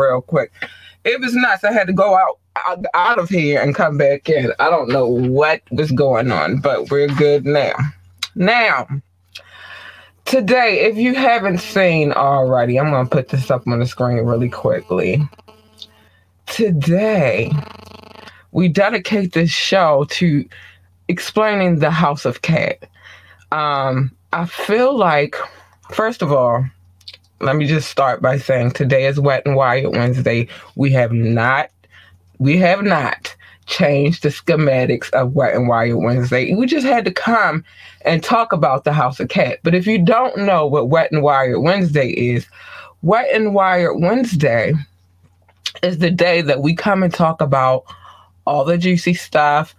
real quick. It was nuts. I had to go out, out of here and come back in. I don't know what was going on, but we're good now. Now, today, if you haven't seen already, I'm gonna put this up on the screen really quickly. Today, we dedicate this show to explaining the House of KAT. Um, I feel like, first of all, let me just start by saying today is Wet and Wired Wednesday. We have not, we have not changed the schematics of Wet and Wired Wednesday. We just had to come and talk about the House of KAT. But if you don't know what Wet and Wired Wednesday is, Wet and Wired Wednesday is the day that we come and talk about all the juicy stuff.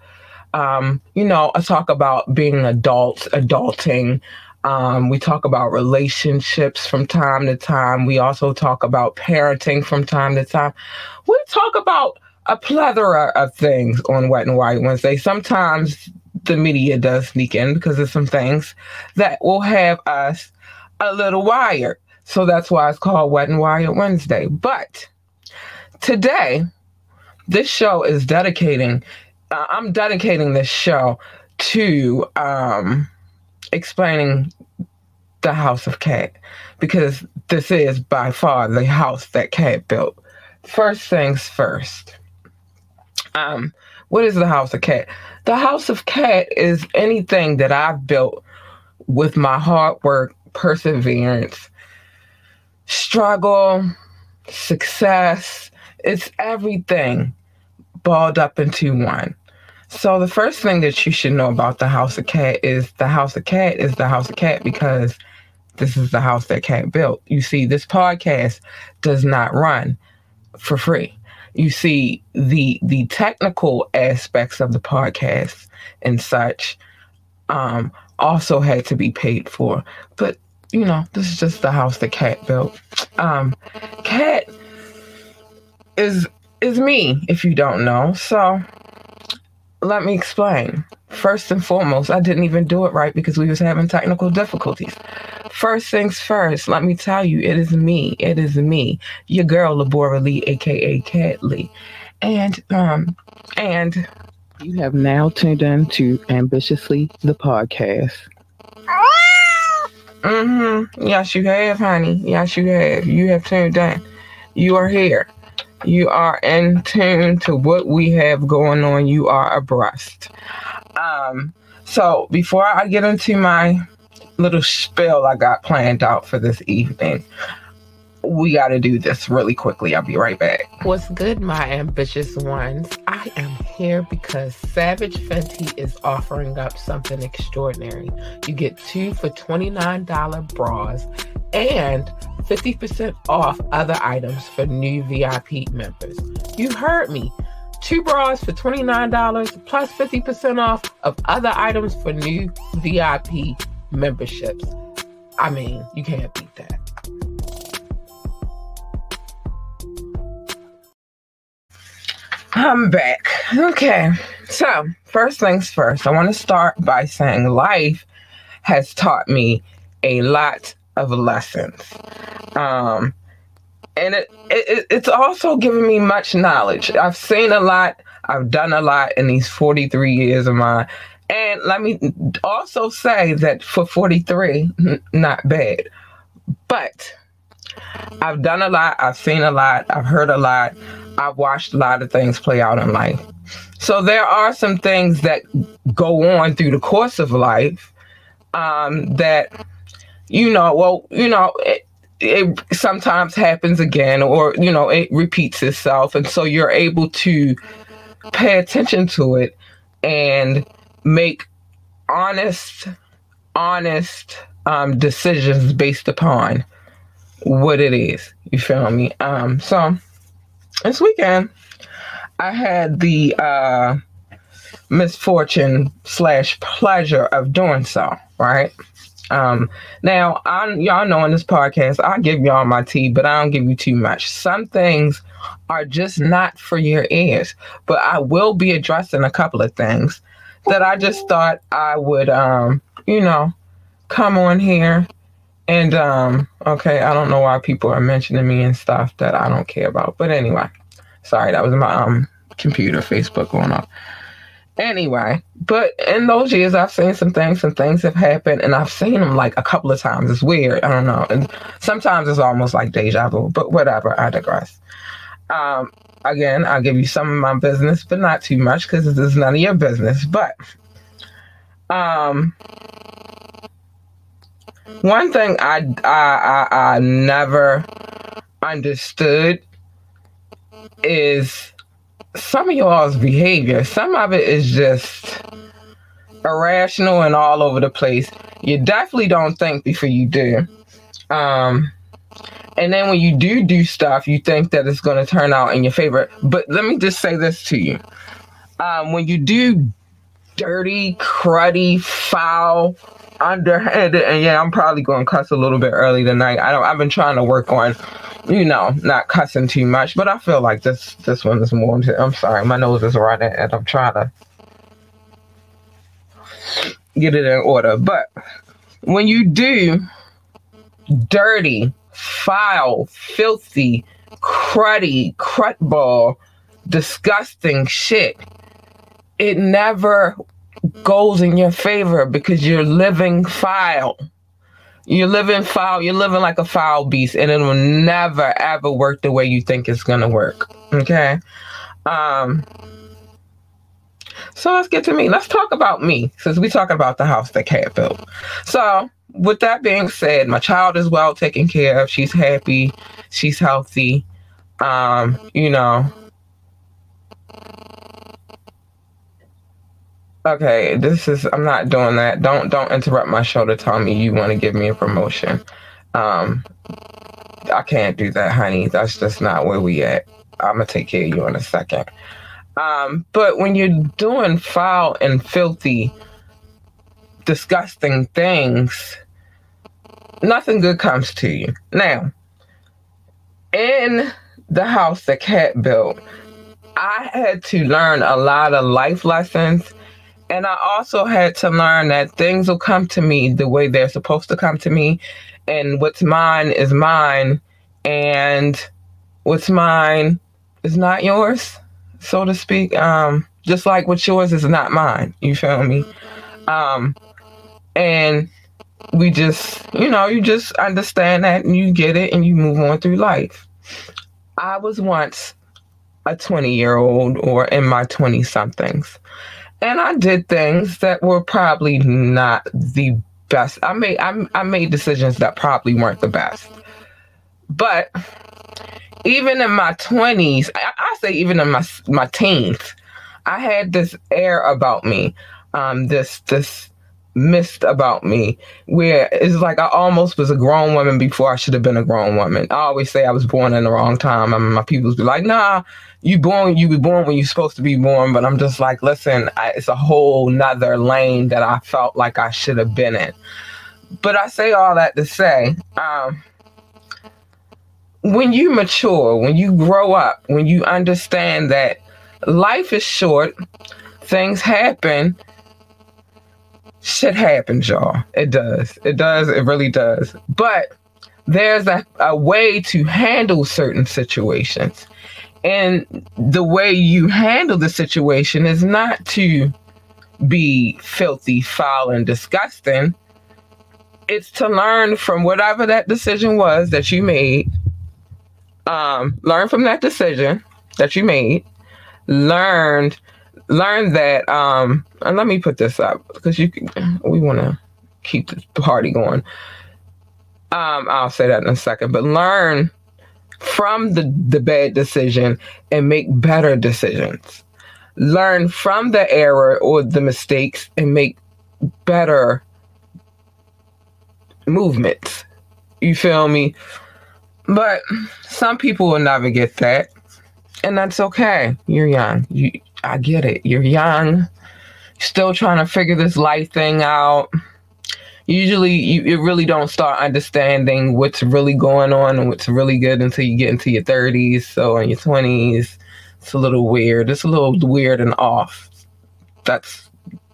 Um, you know, I talk about being adults, adulting, um, we talk about relationships from time to time. We also talk about parenting from time to time. We talk about a plethora of things on Wet and Wired Wednesday. Sometimes the media does sneak in because of some things that will have us a little wired. So that's why it's called Wet and Wired Wednesday. But today, this show is dedicating, uh, I'm dedicating this show to um, explaining the house of KAT because this is by far the house that KAT built. First things first. Um, what is the house of KAT? The house of KAT is anything that I've built with my hard work, perseverance, struggle, success. It's everything balled up into one. So the first thing that you should know about the House of KAT is the House of KAT is the House of KAT because this is the house that KAT built. You see, this podcast does not run for free. You see, the the technical aspects of the podcast and such um, also had to be paid for. But you know, this is just the house that KAT built. Um, KAT is is me, if you don't know. So let me explain. First and foremost, I didn't even do it right because we was having technical difficulties. First things first, let me tell you, it is me. It is me, your girl Labora Lee, aka KAT Lee. And um and you have now tuned in to Ambitiously the podcast. Mm-hmm. Yes, you have, honey. Yes, you have. You have tuned in. You are here you are in tune to what we have going on. You are abreast. Um, so before I get into my little spell I got planned out for this evening, we got to do this really quickly. I'll be right back. What's good, my ambitious ones? I am here because Savage Fenty is offering up something extraordinary. You get two for $29 bras and 50% off other items for new VIP members. You heard me. Two bras for $29 plus 50% off of other items for new VIP memberships. I mean, you can't beat that. I'm back. Okay. So, first things first, I want to start by saying life has taught me a lot of lessons. Um, and it, it it's also given me much knowledge. I've seen a lot, I've done a lot in these 43 years of mine. And let me also say that for 43, not bad. But I've done a lot, I've seen a lot, I've heard a lot, I've watched a lot of things play out in life. So there are some things that go on through the course of life um, that you know, well, you know, it, it sometimes happens again or, you know, it repeats itself. And so you're able to pay attention to it and make honest, honest um, decisions based upon what it is. You feel me? Um, so this weekend, I had the uh, misfortune slash pleasure of doing so, right? Um, now, I, y'all know in this podcast, I give y'all my tea, but I don't give you too much. Some things are just not for your ears, but I will be addressing a couple of things that I just thought I would, um, you know, come on here and um, Okay, I don't know why people are mentioning me and stuff that I don't care about. But anyway, sorry, that was my um computer, Facebook going off. Anyway, but in those years, I've seen some things, some things have happened, and I've seen them like a couple of times. It's weird. I don't know. And sometimes it's almost like deja vu, but whatever. I digress. Um, again, I'll give you some of my business, but not too much because this is none of your business. But um, one thing I, I, I, I never understood is some of y'all's behavior, some of it is just irrational and all over the place. You definitely don't think before you do. Um, and then when you do do stuff, you think that it's going to turn out in your favor. But let me just say this to you. Um, when you do dirty, cruddy, foul, underhanded, and yeah, I'm probably going to cuss a little bit early tonight. I don't. I've been trying to work on you know, not cussing too much, but I feel like this this one is more. I'm sorry, my nose is running, and I'm trying to get it in order. But when you do dirty, foul, filthy, cruddy, crutball, disgusting shit, it never goes in your favor because you're living foul. You're living foul. You're living like a foul beast, and it will never ever work the way you think it's gonna work. Okay. Um. So let's get to me. Let's talk about me, since we talking about the house that KAT built. So, with that being said, my child is well taken care of. She's happy. She's healthy. Um, you know, Okay, this is I'm not doing that. Don't don't interrupt my show to tell me you want to give me a promotion. Um I can't do that, honey. That's just not where we at. I'm gonna take care of you in a second. Um, but when you're doing foul and filthy, disgusting things, nothing good comes to you. Now, in the house that KAT built, I had to learn a lot of life lessons and I also had to learn that things will come to me the way they're supposed to come to me. And what's mine is mine. And what's mine is not yours, so to speak. Um, just like what's yours is not mine. You feel me? Um, and we just, you know, you just understand that and you get it and you move on through life. I was once a 20 year old or in my 20 somethings and I did things that were probably not the best. I made I, I made decisions that probably weren't the best. But even in my twenties, I, I, say even in my my teens, I had this air about me, um, this this mist about me, where it's like I almost was a grown woman before I should have been a grown woman. I always say I was born in the wrong time. I mean, my people be like, "Nah, you born you be born when you're supposed to be born but i'm just like listen I, it's a whole nother lane that i felt like i should have been in. But i say all that to say um, when you mature when you grow up when you understand that life is short things happen shit happens y'all. It does. It does. It really does. But there's a, a way to handle certain situations and the way you handle the situation is not to be filthy, foul, and disgusting. It's to learn from whatever that decision was that you made. Um, learn from that decision that you made. Learned, learn that. Um, and let me put this up because you, we want to keep the party going. Um, I'll say that in a second, but learn from the, the bad decision and make better decisions. Learn from the error or the mistakes and make better movements. You feel me? But some people will never get that. And that's okay. You're young. You I get it. You're young. Still trying to figure this life thing out usually you, you really don't start understanding what's really going on and what's really good until you get into your 30s. So in your 20s, it's a little weird. It's a little weird and off. That's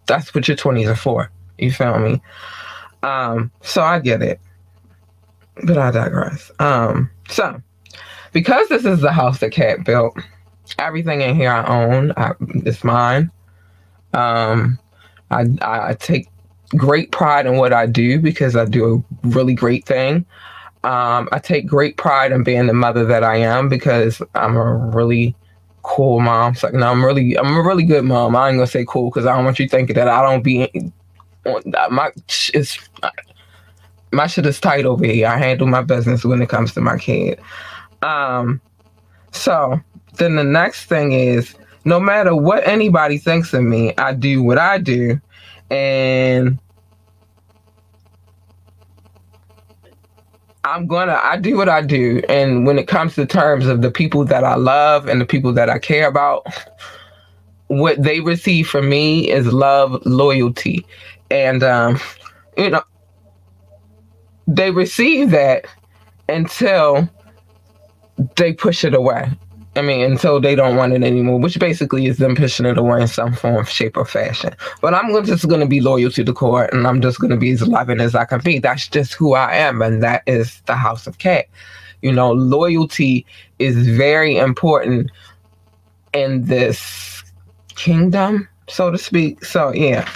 that's what your 20s are for. You feel me? Um, so I get it. but I digress. Um, so because this is the house that KAT built, everything in here I own. I, it's mine. Um, I I take great pride in what I do because I do a really great thing. Um, I take great pride in being the mother that I am because I'm a really cool mom. It's like, no, I'm really, I'm a really good mom. I ain't gonna say cool because I don't want you thinking that I don't be. My my shit is tight over here. I handle my business when it comes to my kid. Um, so then the next thing is no matter what anybody thinks of me, I do what I do. And I'm gonna I do what I do. And when it comes to terms of the people that I love and the people that I care about, what they receive from me is love, loyalty. And um, you know, they receive that until they push it away. I mean, until they don't want it anymore, which basically is them pushing it away in some form, shape, or fashion. But I'm just going to be loyal to the court and I'm just going to be as loving as I can be. That's just who I am. And that is the House of KAT. You know, loyalty is very important in this kingdom, so to speak. So, yeah,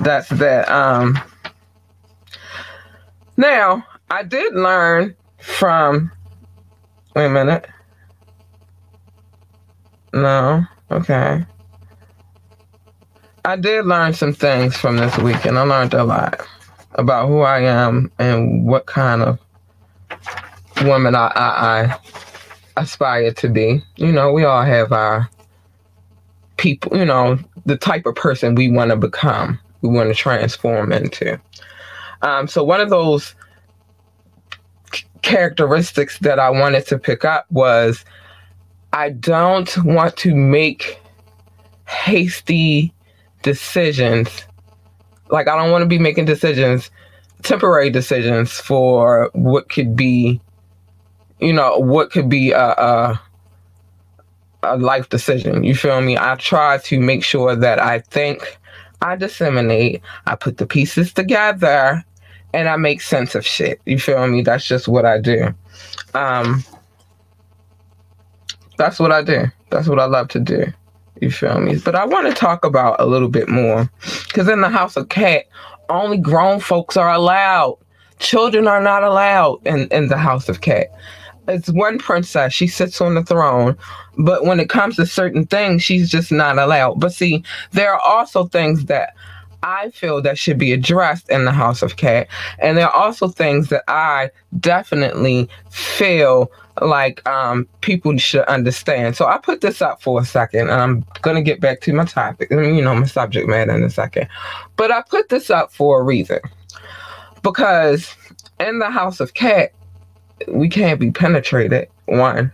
that's that. Um, now, I did learn from, wait a minute. No. Okay. I did learn some things from this weekend. I learned a lot about who I am and what kind of woman I, I, I aspire to be. You know, we all have our people, you know, the type of person we want to become, we want to transform into. Um, so, one of those characteristics that I wanted to pick up was I don't want to make hasty decisions. Like, I don't want to be making decisions, temporary decisions for what could be, you know, what could be a, a, a life decision. You feel me? I try to make sure that I think, I disseminate, I put the pieces together, and I make sense of shit. You feel me? That's just what I do. Um, that's what I do. That's what I love to do. You feel me? But I want to talk about a little bit more because in the House of KAT, only grown folks are allowed. Children are not allowed in, in the House of KAT. It's one princess. She sits on the throne. But when it comes to certain things, she's just not allowed. But see, there are also things that I feel that should be addressed in the House of KAT. And there are also things that I definitely feel like um, people should understand. So I put this up for a second, and I'm gonna get back to my topic, you know, my subject matter in a second. But I put this up for a reason because in the House of KAT, we can't be penetrated. One,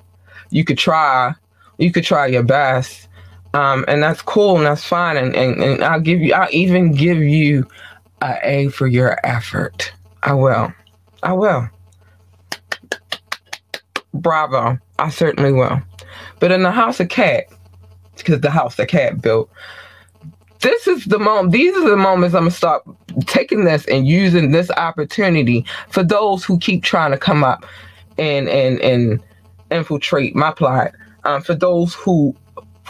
you could try, you could try your best, um, and that's cool and that's fine. And, and, and I'll give you, I'll even give you a A for your effort. I will. I will. Bravo. I certainly will. But in the house of KAT, because the house that KAT built, this is the moment, these are the moments I'm gonna start taking this and using this opportunity for those who keep trying to come up and and and infiltrate my plot. Um, for those who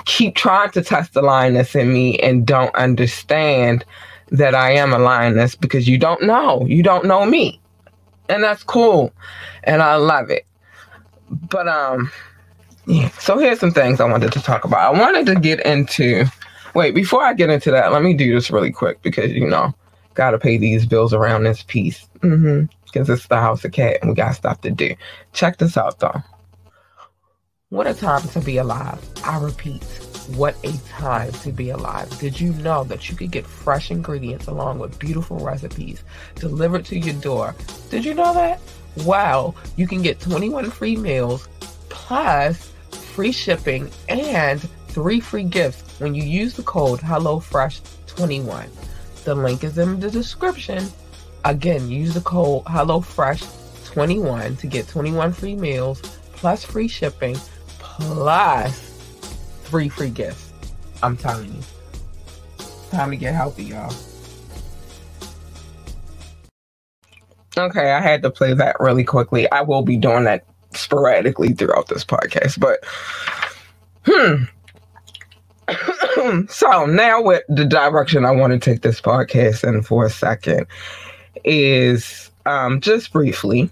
keep trying to test the lioness in me and don't understand that I am a lioness because you don't know. You don't know me. And that's cool. And I love it. But um yeah, so here's some things I wanted to talk about. I wanted to get into wait, before I get into that, let me do this really quick because you know, gotta pay these bills around this piece. Mm-hmm. Because it's the house of KAT and we got stuff to do. Check this out though. What a time to be alive. I repeat, what a time to be alive. Did you know that you could get fresh ingredients along with beautiful recipes delivered to your door? Did you know that? Wow, you can get 21 free meals plus free shipping and three free gifts when you use the code HelloFresh21. The link is in the description. Again, use the code HelloFresh21 to get 21 free meals plus free shipping plus three free gifts. I'm telling you. Time to get healthy, y'all. Okay, I had to play that really quickly. I will be doing that sporadically throughout this podcast, but hmm. so now with the direction I want to take this podcast in for a second is um just briefly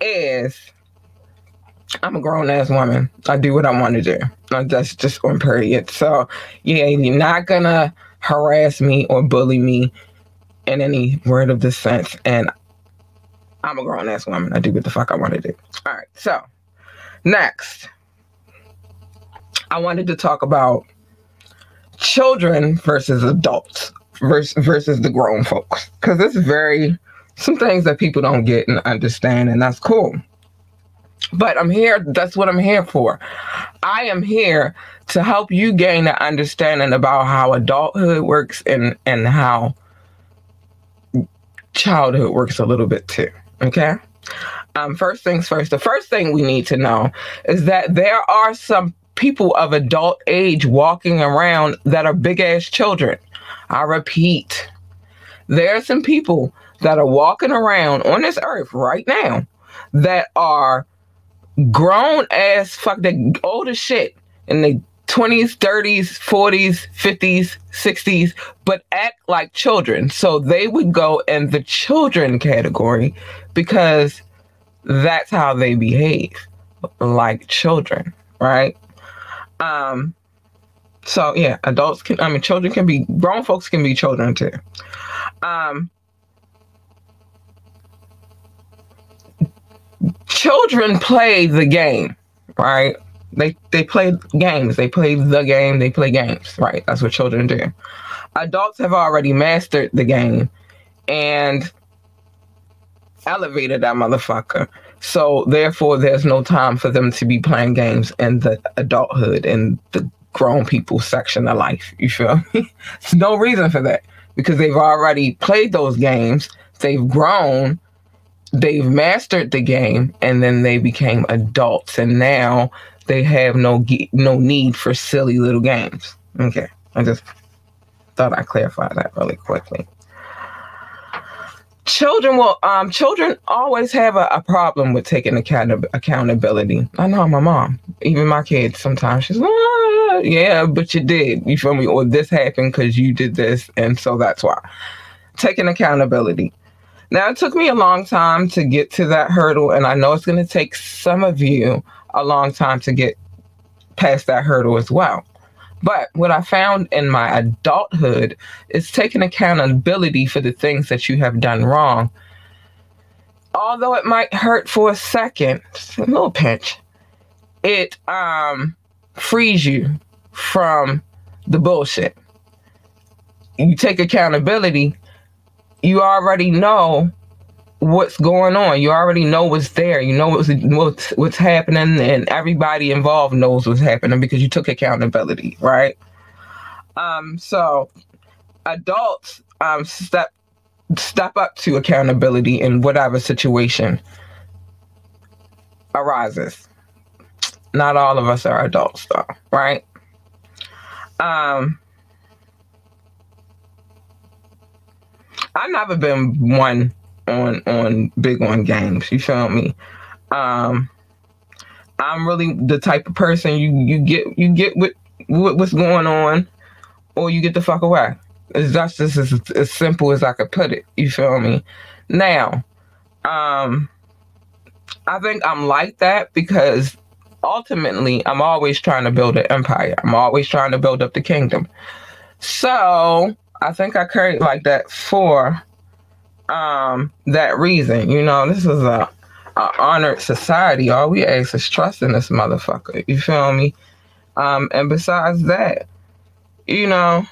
is I'm a grown ass woman. I do what I want to do. That's just on period. So yeah, you're not gonna harass me or bully me in any word of this sense. And I'm a grown ass woman. I do what the fuck I want to do. All right. So next, I wanted to talk about children versus adults versus versus the grown folks because it's very some things that people don't get and understand, and that's cool. But I'm here, that's what I'm here for. I am here to help you gain an understanding about how adulthood works and, and how childhood works a little bit too. Okay. Um, first things first, the first thing we need to know is that there are some people of adult age walking around that are big ass children. I repeat, there are some people that are walking around on this earth right now that are grown ass fuck the old shit in the 20s, 30s, 40s, 50s, 60s, but act like children. So they would go in the children category because that's how they behave like children, right? Um so yeah, adults can I mean children can be grown folks can be children too. Um children play the game, right? They they play games. They play the game. They play games, right? That's what children do. Adults have already mastered the game and elevated that motherfucker. So therefore, there's no time for them to be playing games in the adulthood and the grown people section of life. You feel me? There's no reason for that because they've already played those games. They've grown they've mastered the game and then they became adults and now they have no no need for silly little games. Okay, I just thought I'd clarify that really quickly. Children will um children always have a, a problem with taking account- accountability. I know my mom, even my kids sometimes she's like, ah, yeah, but you did. You feel me? Or this happened because you did this, and so that's why. Taking accountability now, it took me a long time to get to that hurdle, and I know it's going to take some of you a long time to get past that hurdle as well. But what I found in my adulthood is taking accountability for the things that you have done wrong. Although it might hurt for a second, a little pinch, it um, frees you from the bullshit. You take accountability you already know what's going on. You already know what's there. You know what's what's what's happening, and everybody involved knows what's happening because you took accountability, right? Um, so adults um step step up to accountability in whatever situation arises. Not all of us are adults though, right? Um I've never been one on on big on games. You feel me? Um, I'm really the type of person you you get you get with, with what's going on, or you get the fuck away. It's just as, as, simple as I could put it. You feel me? Now, um, I think I'm like that because ultimately I'm always trying to build an empire. I'm always trying to build up the kingdom. So I think I carried like that for um that reason. You know, this is a, a honored society. All we ask is trust in this motherfucker. You feel me? Um, and besides that, you know,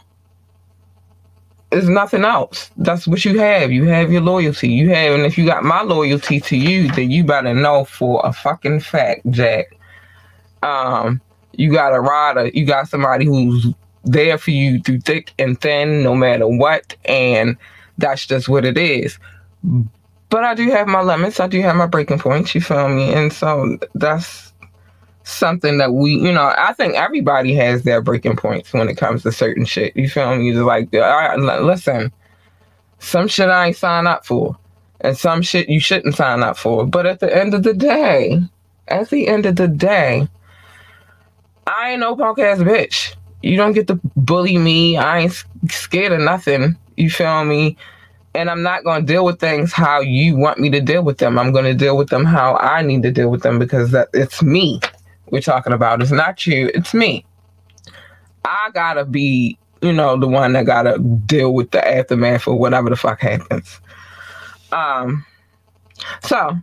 it's nothing else. That's what you have. You have your loyalty. You have, and if you got my loyalty to you, then you better know for a fucking fact, Jack. Um, you got a rider. You got somebody who's there for you through thick and thin, no matter what. And that's just what it is. But I do have my limits. I do have my breaking points. You feel me? And so that's something that we, you know, I think everybody has their breaking points when it comes to certain shit. You feel me? Just like, uh, right, listen, some shit I ain't sign up for. and some shit you shouldn't sign up for. But at the end of the day, at the end of the day, I ain't no punk ass bitch. You don't get to bully me. I ain't scared of nothing. You feel me? And I'm not going to deal with things how you want me to deal with them. I'm going to deal with them how I need to deal with them because that it's me we're talking about. It's not you, it's me. I got to be, you know, the one that got to deal with the aftermath or whatever the fuck happens. Um so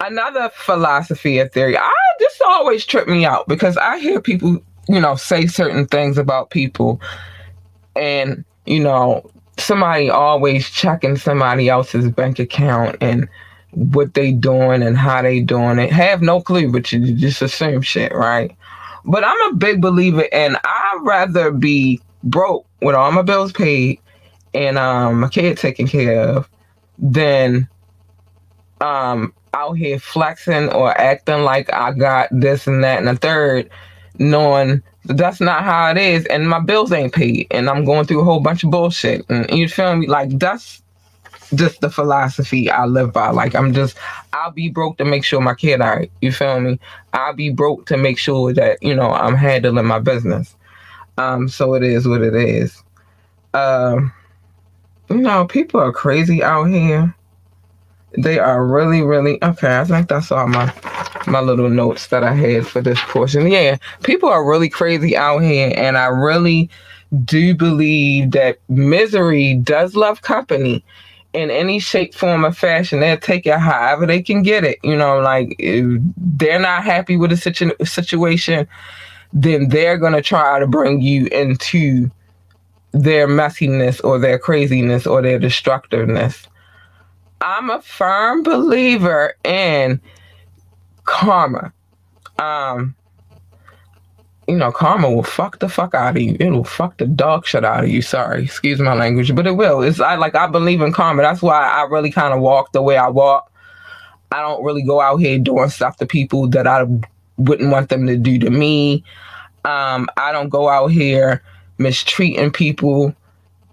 another philosophy or theory. I just always trip me out because I hear people, you know, say certain things about people and, you know, somebody always checking somebody else's bank account and what they doing and how they doing it. Have no clue, but you just assume shit, right? But I'm a big believer and I'd rather be broke with all my bills paid and um my kid taken care of than um out here flexing or acting like I got this and that and the third, knowing that's not how it is, and my bills ain't paid, and I'm going through a whole bunch of bullshit. And you feel me? Like that's just the philosophy I live by. Like I'm just I'll be broke to make sure my kid all right. You feel me? I'll be broke to make sure that, you know, I'm handling my business. Um, so it is what it is. Um, you know, people are crazy out here. They are really, really okay. I think that's all my my little notes that I had for this portion. Yeah, people are really crazy out here, and I really do believe that misery does love company in any shape, form, or fashion. They'll take it however they can get it. You know, like if they're not happy with a situ- situation, then they're gonna try to bring you into their messiness or their craziness or their destructiveness. I'm a firm believer in karma. Um, you know, karma will fuck the fuck out of you. It'll fuck the dog shit out of you. Sorry, excuse my language, but it will. It's I like I believe in karma. That's why I really kind of walk the way I walk. I don't really go out here doing stuff to people that I wouldn't want them to do to me. Um, I don't go out here mistreating people.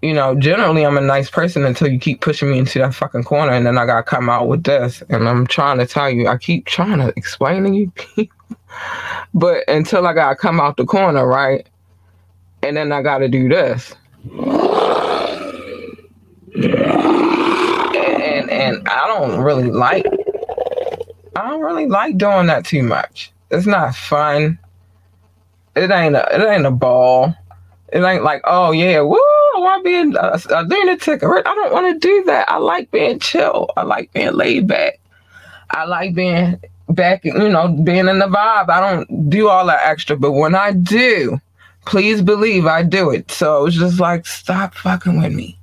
You know, generally I'm a nice person until you keep pushing me into that fucking corner and then I gotta come out with this. And I'm trying to tell you, I keep trying to explain to you people but until I gotta come out the corner, right? And then I gotta do this. And, and I don't really like I don't really like doing that too much. It's not fun. It ain't a it ain't a ball. It ain't like, oh yeah, woo, want to be a, a lunatic. I don't want to do that. I like being chill. I like being laid back. I like being back, you know, being in the vibe. I don't do all that extra, but when I do, please believe I do it. So it's just like, stop fucking with me.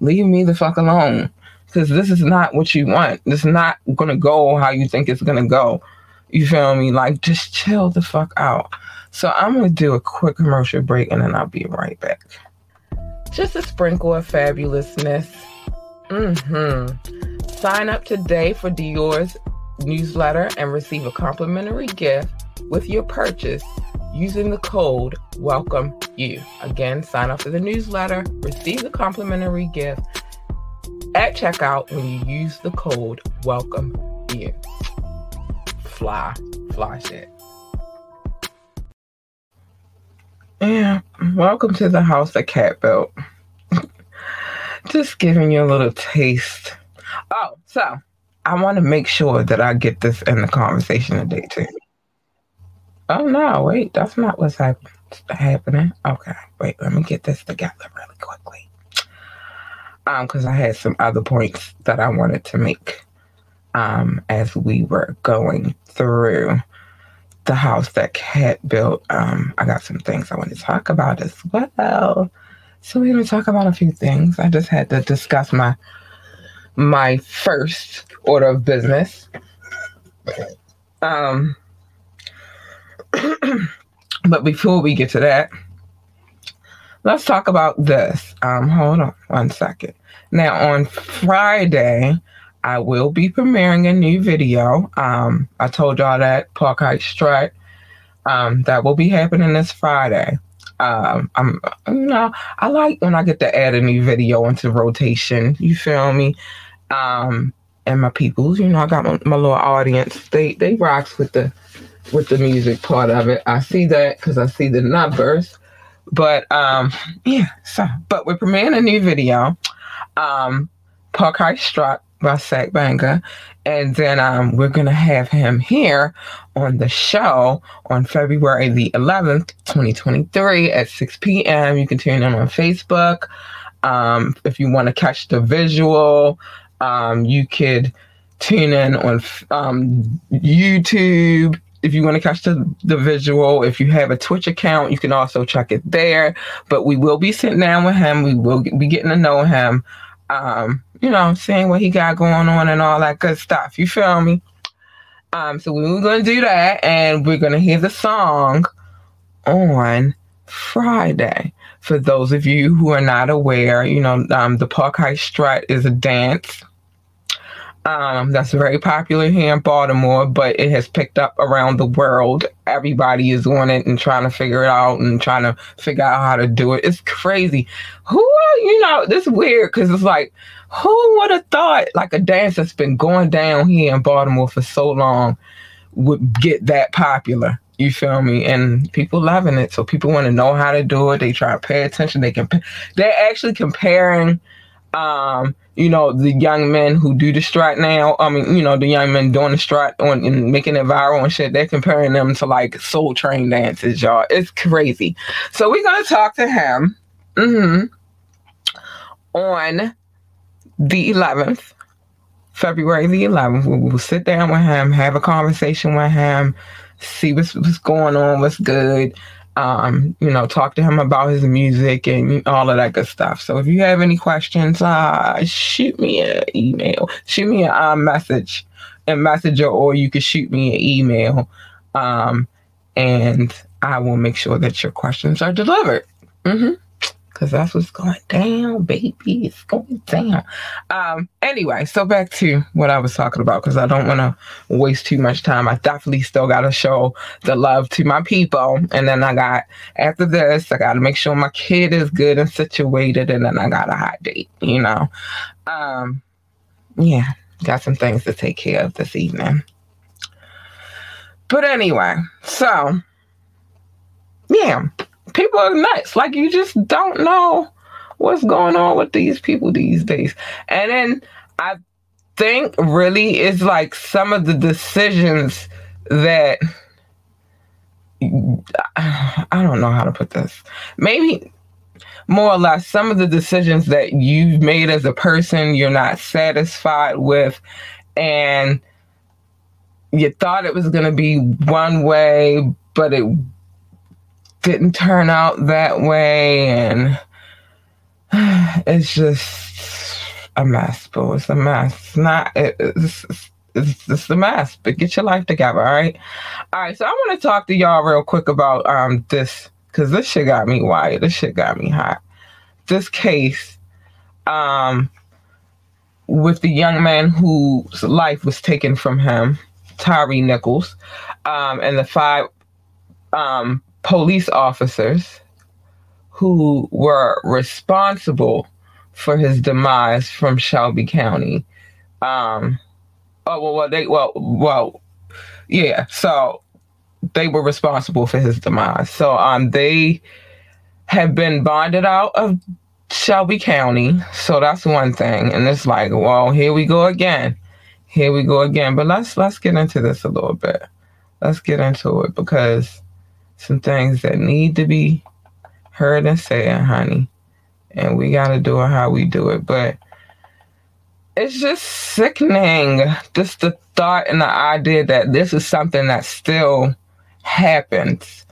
Leave me the fuck alone. Because this is not what you want. Is not going to go how you think it's going to go. You feel me? Like, just chill the fuck out. So I'm going to do a quick commercial break and then I'll be right back. Just a sprinkle of fabulousness. Mm-hmm. Sign up today for Dior's newsletter and receive a complimentary gift with your purchase using the code welcome you again sign up for the newsletter receive the complimentary gift at checkout when you use the code welcome you fly fly shit yeah welcome to the house of KAT built just giving you a little taste oh so I want to make sure that I get this in the conversation today too. Oh no, wait, that's not what's happen- happening. Okay, wait, let me get this together really quickly. Um, because I had some other points that I wanted to make um as we were going through the house that KAT built. Um, I got some things I want to talk about as well. So we're gonna talk about a few things. I just had to discuss my my first order of business. Um, but before we get to that, let's talk about this. Um, hold on one second. Now, on Friday, I will be premiering a new video. Um, I told y'all that Park Heights Strut. Um, that will be happening this Friday. Um, I'm, you know, I like when I get to add a new video into rotation. You feel me? Um, and my peoples, you know, I got my, my little audience. They they rocks with the with the music part of it. I see that because I see the numbers. But um, yeah, so but we're premiering a new video. Um, Park Heights Strut by Sack Banger. And then um, we're going to have him here on the show on February the 11th, 2023 at 6 p.m. You can tune in on Facebook. Um, if you want to catch the visual, um, you could tune in on um, YouTube. If you want to catch the, the visual, if you have a Twitch account, you can also check it there. But we will be sitting down with him. We will be getting to know him. Um, you know, I'm saying what he got going on and all that good stuff. You feel me? Um, so we are gonna do that, and we're gonna hear the song on Friday. For those of you who are not aware, you know, um, the Park Heights Strut is a dance um, that's very popular here in Baltimore, but it has picked up around the world. Everybody is on it and trying to figure it out and trying to figure out how to do it. It's crazy. Who, are, you know, this weird because it's like, who would have thought like a dance that's been going down here in Baltimore for so long would get that popular? You feel me? And people loving it. So people want to know how to do it. They try to pay attention. They can, they're actually comparing, um, you know, the young men who do the strut now, I mean, you know, the young men doing the strut on and making it viral and shit, they're comparing them to like soul train dances, y'all. It's crazy. So we're gonna talk to him mm-hmm, on the 11th, February the 11th. We will sit down with him, have a conversation with him, see what's, what's going on, what's good um, you know, talk to him about his music and all of that good stuff. So if you have any questions, uh, shoot me an email, shoot me a uh, message, a messenger, or you can shoot me an email, um, and I will make sure that your questions are delivered. Mm-hmm because that's what's going down, baby. It's going down. Um, anyway, so back to what I was talking about because I don't want to waste too much time. I definitely still got to show the love to my people. And then I got, after this, I got to make sure my kid is good and situated. And then I got a hot date, you know. Um, yeah, got some things to take care of this evening. But anyway, so yeah people are nuts. Like you just don't know what's going on with these people these days. And then I think really is like some of the decisions that I don't know how to put this. Maybe more or less some of the decisions that you've made as a person you're not satisfied with and you thought it was going to be one way but it didn't turn out that way and it's just a mess boo. It's a mess. It's not it's, it's, it's a mess but get your life together all right? All right so i want to talk to y'all real quick about um this because this shit got me wired. This shit got me hot. This case um with the young man whose life was taken from him Tyre Nichols um and the five um police officers who were responsible for his demise from Shelby County. Um, oh well, well, they well, well, yeah. So they were responsible for his demise. So um, they have been bonded out of Shelby County. So that's one thing. And it's like, well, here we go again. Here we go again. But let's let's get into this a little bit. Let's get into it because some things that need to be heard and said, honey. And we got to do it how we do it. But it's just sickening. Just the thought and the idea that this is something that still happens.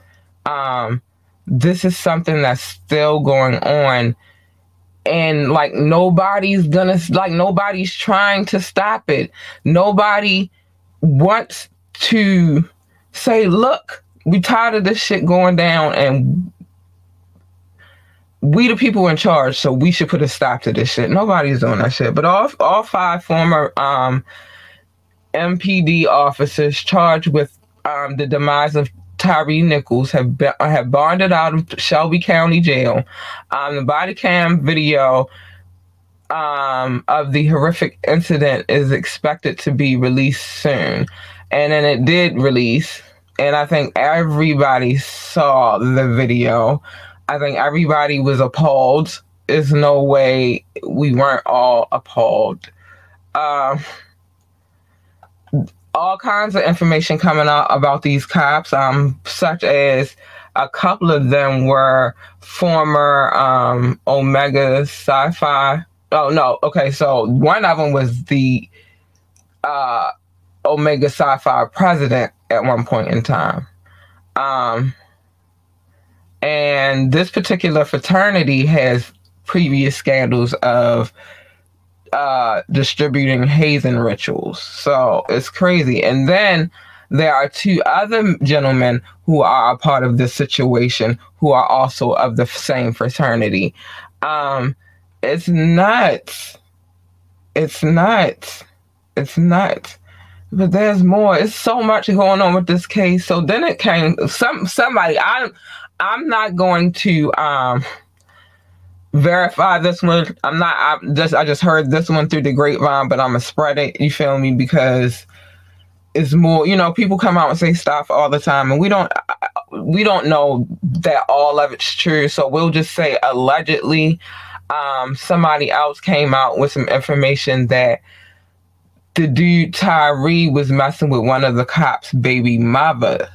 Um, this is something that's still going on. And like nobody's gonna, like nobody's trying to stop it. Nobody wants to say, look, we tired of this shit going down and we the people in charge, so we should put a stop to this shit. Nobody's doing that shit. But all all five former um, MPD officers charged with um, the demise of Tyre Nichols have have bonded out of Shelby County Jail. Um, the body cam video um, of the horrific incident is expected to be released soon. And then it did release. And I think everybody saw the video. I think everybody was appalled. There's no way we weren't all appalled. Uh, all kinds of information coming out about these cops, um, such as a couple of them were former um, Omega Psi Phi. Oh no, okay, so one of them was the uh, Omega Psi Phi president at one point in time. Um, and this particular fraternity has previous scandals of uh, distributing hazing rituals. So it's crazy. And then there are two other gentlemen who are a part of this situation who are also of the same fraternity. Um, it's nuts. It's nuts. It's nuts. But there's more. It's so much going on with this case. So then it came some somebody. I'm I'm not going to um verify this one. I'm not. I just I just heard this one through the grapevine, but I'm gonna spread it. You feel me? Because it's more. You know, people come out and say stuff all the time, and we don't we don't know that all of it's true. So we'll just say allegedly. Um, somebody else came out with some information that the dude Tyre was messing with one of the cops' baby mother,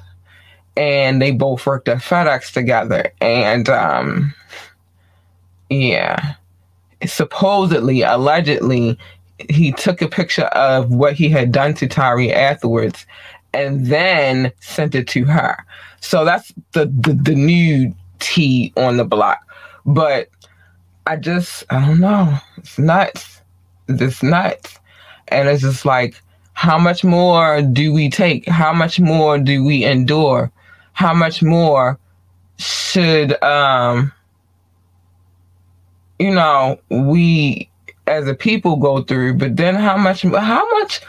and they both worked at FedEx together, and um yeah. Supposedly, allegedly, he took a picture of what he had done to Tyre afterwards and then sent it to her. So that's the, the, the new tea on the block. But I just, I don't know. It's nuts. It's nuts. And it's just like, how much more do we take? How much more do we endure? How much more should um you know, we as a people go through, but then how much how much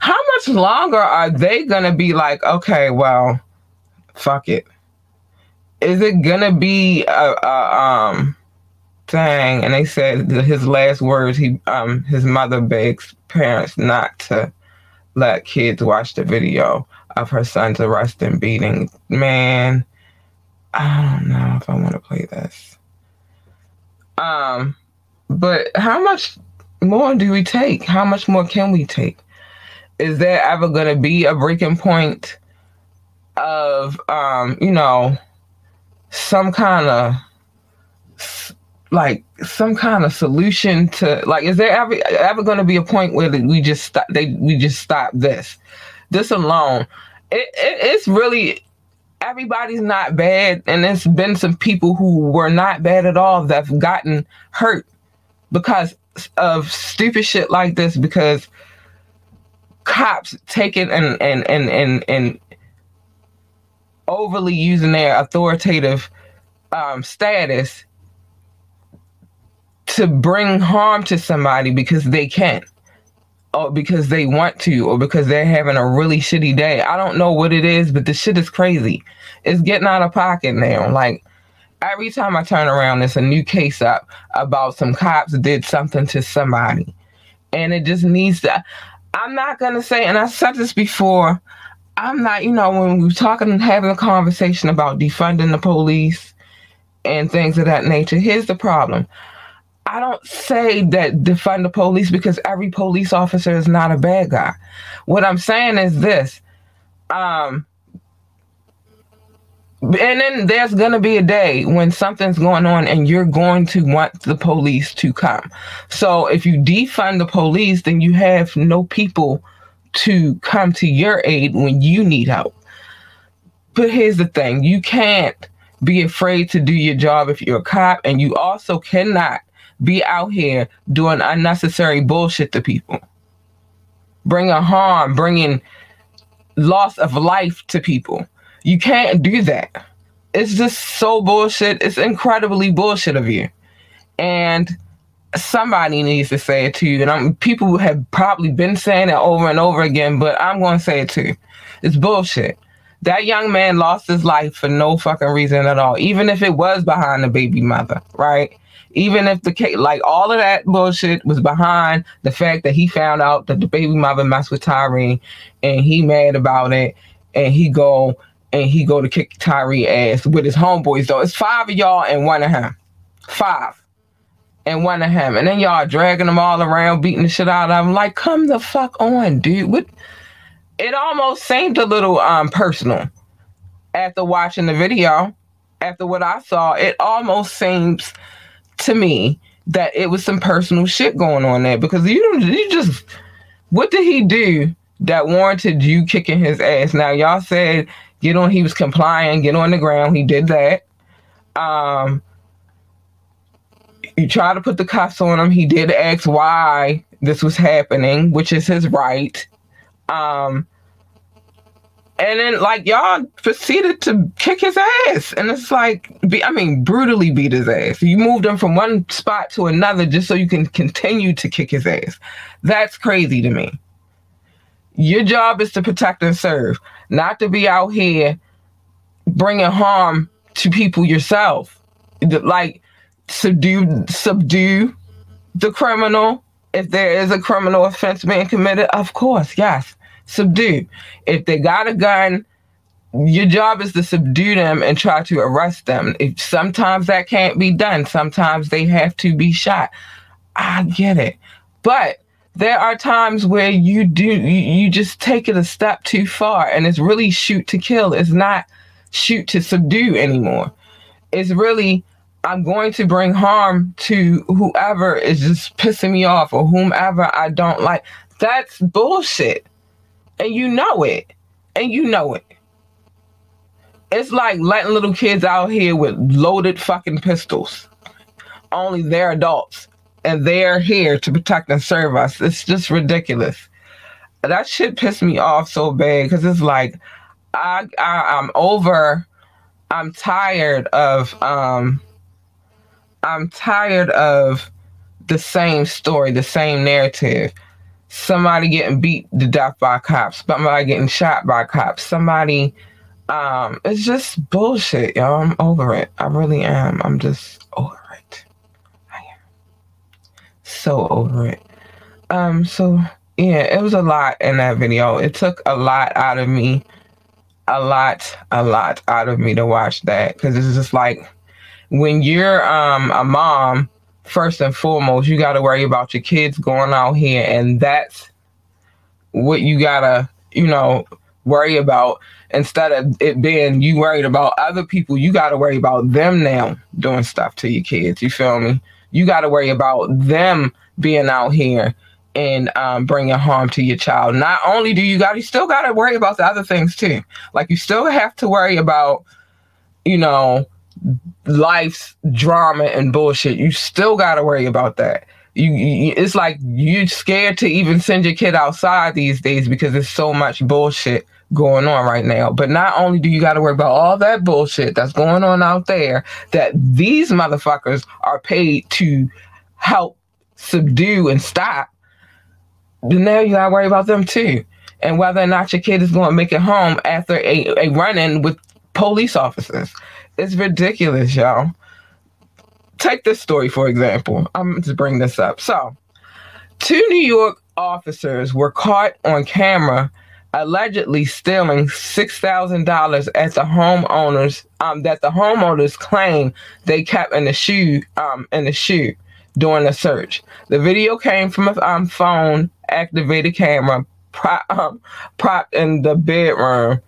how much longer are they gonna be like, okay, well, fuck it. Is it gonna be a, a um thing? And they said his last words, he um his mother begs parents not to let kids watch the video of her son's arrest and beating. Man, I don't know if I want to play this. Um, but how much more do we take? How much more can we take? Is there ever going to be a breaking point of, um, you know, some kind of like some kind of solution to like is there ever ever going to be a point where we just stop they we just stop this? This alone it, it, it's really everybody's not bad and it's been some people who were not bad at all that've gotten hurt because of stupid shit like this because cops taking and and and and, and overly using their authoritative um, status to bring harm to somebody because they can or because they want to or because they're having a really shitty day. I don't know what it is, but the shit is crazy. It's getting out of pocket now. Like every time I turn around, there's a new case up about some cops did something to somebody. And it just needs to I'm not gonna say, and I said this before, I'm not, you know, when we're talking and having a conversation about defunding the police and things of that nature, here's the problem. I don't say that defund the police because every police officer is not a bad guy. What I'm saying is this. Um, and then there's going to be a day when something's going on and you're going to want the police to come. So if you defund the police, then you have no people to come to your aid when you need help. But here's the thing you can't be afraid to do your job if you're a cop, and you also cannot be out here doing unnecessary bullshit to people, bringing harm, bringing loss of life to people. You can't do that. It's just so bullshit. It's incredibly bullshit of you. And somebody needs to say it to you. And I'm, people have probably been saying it over and over again, but I'm going to say it too. It's bullshit. That young man lost his life for no fucking reason at all, even if it was behind the baby mother, right? Even if the case, like all of that bullshit was behind the fact that he found out that the baby mother messed with Tyre and he mad about it and he go and he go to kick Tyre ass with his homeboys though. It's five of y'all and one of him. Five. And one of him. And then y'all dragging them all around, beating the shit out of them. Like, come the fuck on, dude. What it almost seemed a little um personal after watching the video. After what I saw, it almost seems to me that it was some personal shit going on there because you you just what did he do that warranted you kicking his ass? Now y'all said get on he was complying, get on the ground, he did that. Um you try to put the cuffs on him, he did ask why this was happening, which is his right. Um and then like y'all proceeded to kick his ass. And it's like be, i mean brutally beat his ass. You moved him from one spot to another just so you can continue to kick his ass. That's crazy to me. Your job is to protect and serve not to be out here bringing harm to people yourself. Like subdue subdue the criminal. If there is a criminal offense being committed of course yes subdue. If they got a gun, your job is to subdue them and try to arrest them. If sometimes that can't be done, sometimes they have to be shot. I get it. But there are times where you do you, just take it a step too far and it's really shoot to kill. It's not shoot to subdue anymore. It's really I'm going to bring harm to whoever is just pissing me off or whomever I don't like. That's bullshit and you know it, and you know it. It's like letting little kids out here with loaded fucking pistols. Only they're adults, and they're here to protect and serve us. It's just ridiculous. That shit pissed me off so bad because it's like I, I I'm over. I'm tired of um. I'm tired of the same story, the same narrative somebody getting beat to death by cops, somebody getting shot by cops, somebody um it's just bullshit, y'all. I'm over it. I really am. I'm just over it. I am so over it. Um so yeah, it was a lot in that video. It took a lot out of me. A lot, a lot out of me to watch that because it's just like when you're um a mom first and foremost, you got to worry about your kids going out here, and that's what you gotta, you know, worry about instead of it being you worried about other people. You got to worry about them now doing stuff to your kids. You feel me? You got to worry about them being out here and um, bringing harm to your child. Not only do you got, you still got to worry about the other things too. Like you still have to worry about, you know, life's drama and bullshit, you still got to worry about that. You, you, it's like you're scared to even send your kid outside these days because there's so much bullshit going on right now. But not only do you got to worry about all that bullshit that's going on out there, that these motherfuckers are paid to help subdue and stop. Then now you got to worry about them too, and whether or not your kid is to make it home after a, a run-in with police officers. It's ridiculous, y'all. Take this story, for example. I'm to bring this up. So, two New York officers were caught on camera allegedly stealing $6,000 at the homeowners um, that the homeowners claim they kept in the shoe um, in the shoe during the search. The video came from a um, phone activated camera prop, um, propped in the bedroom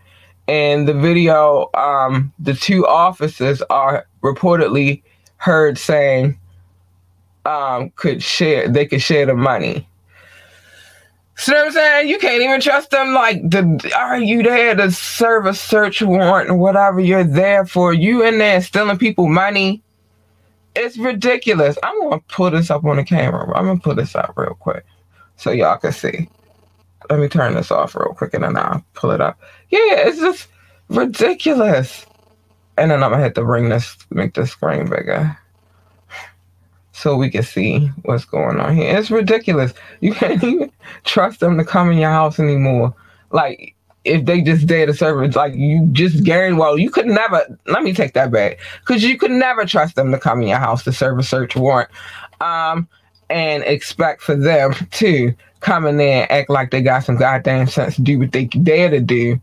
in the video, um, the two officers are reportedly heard saying um, could share they could share the money. So what I'm saying? You can't even trust them. Like, the, are you there to serve a search warrant or whatever you're there for? You in there stealing people money? It's ridiculous. I'm gonna pull this up on the camera. I'm gonna pull this up real quick so y'all can see let me turn this off real quick and then I'll pull it up. Yeah, it's just ridiculous. And then I'm gonna have to bring this, make the screen bigger so we can see what's going on here. It's ridiculous. You can't even trust them to come in your house anymore. Like, if they just there to serve it's like you just guarantee well you could never let me take that back because you could never trust them to come in your house to serve a search warrant um and expect for them to come in there and act like they got some goddamn sense to do what they dare to do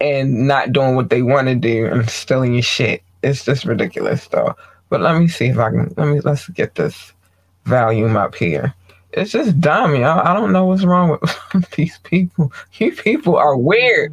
and not doing what they want to do and stealing your shit it's just ridiculous though but let me see if i can let me let's get this volume up here it's just dumb, y'all. I don't know what's wrong with these people. You people are weird.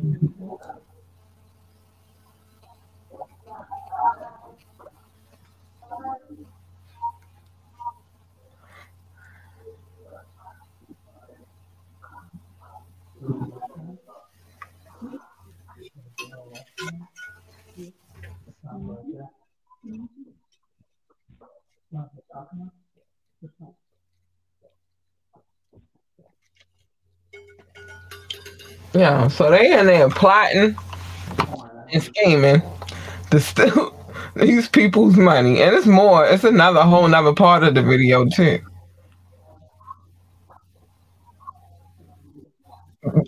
Yeah, so they in there plotting and scheming to steal these people's money. And it's more, it's another whole nother part of the video too.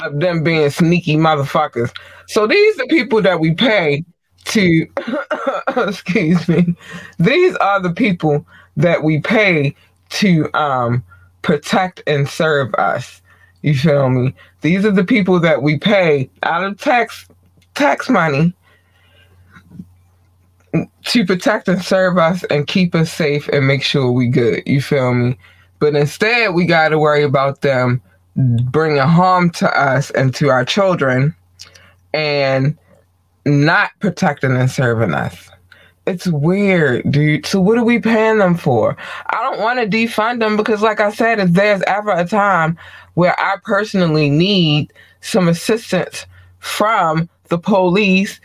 Of them being sneaky motherfuckers. So these are people that we pay to excuse me. These are the people that we pay to um protect and serve us. You feel me? These are the people that we pay out of tax tax money to protect and serve us and keep us safe and make sure we good. You feel me? But instead, we got to worry about them bringing harm to us and to our children and not protecting and serving us. It's weird, dude. So what are we paying them for? I don't want to defund them because, like I said, if there's ever a time where I personally need some assistance from the police,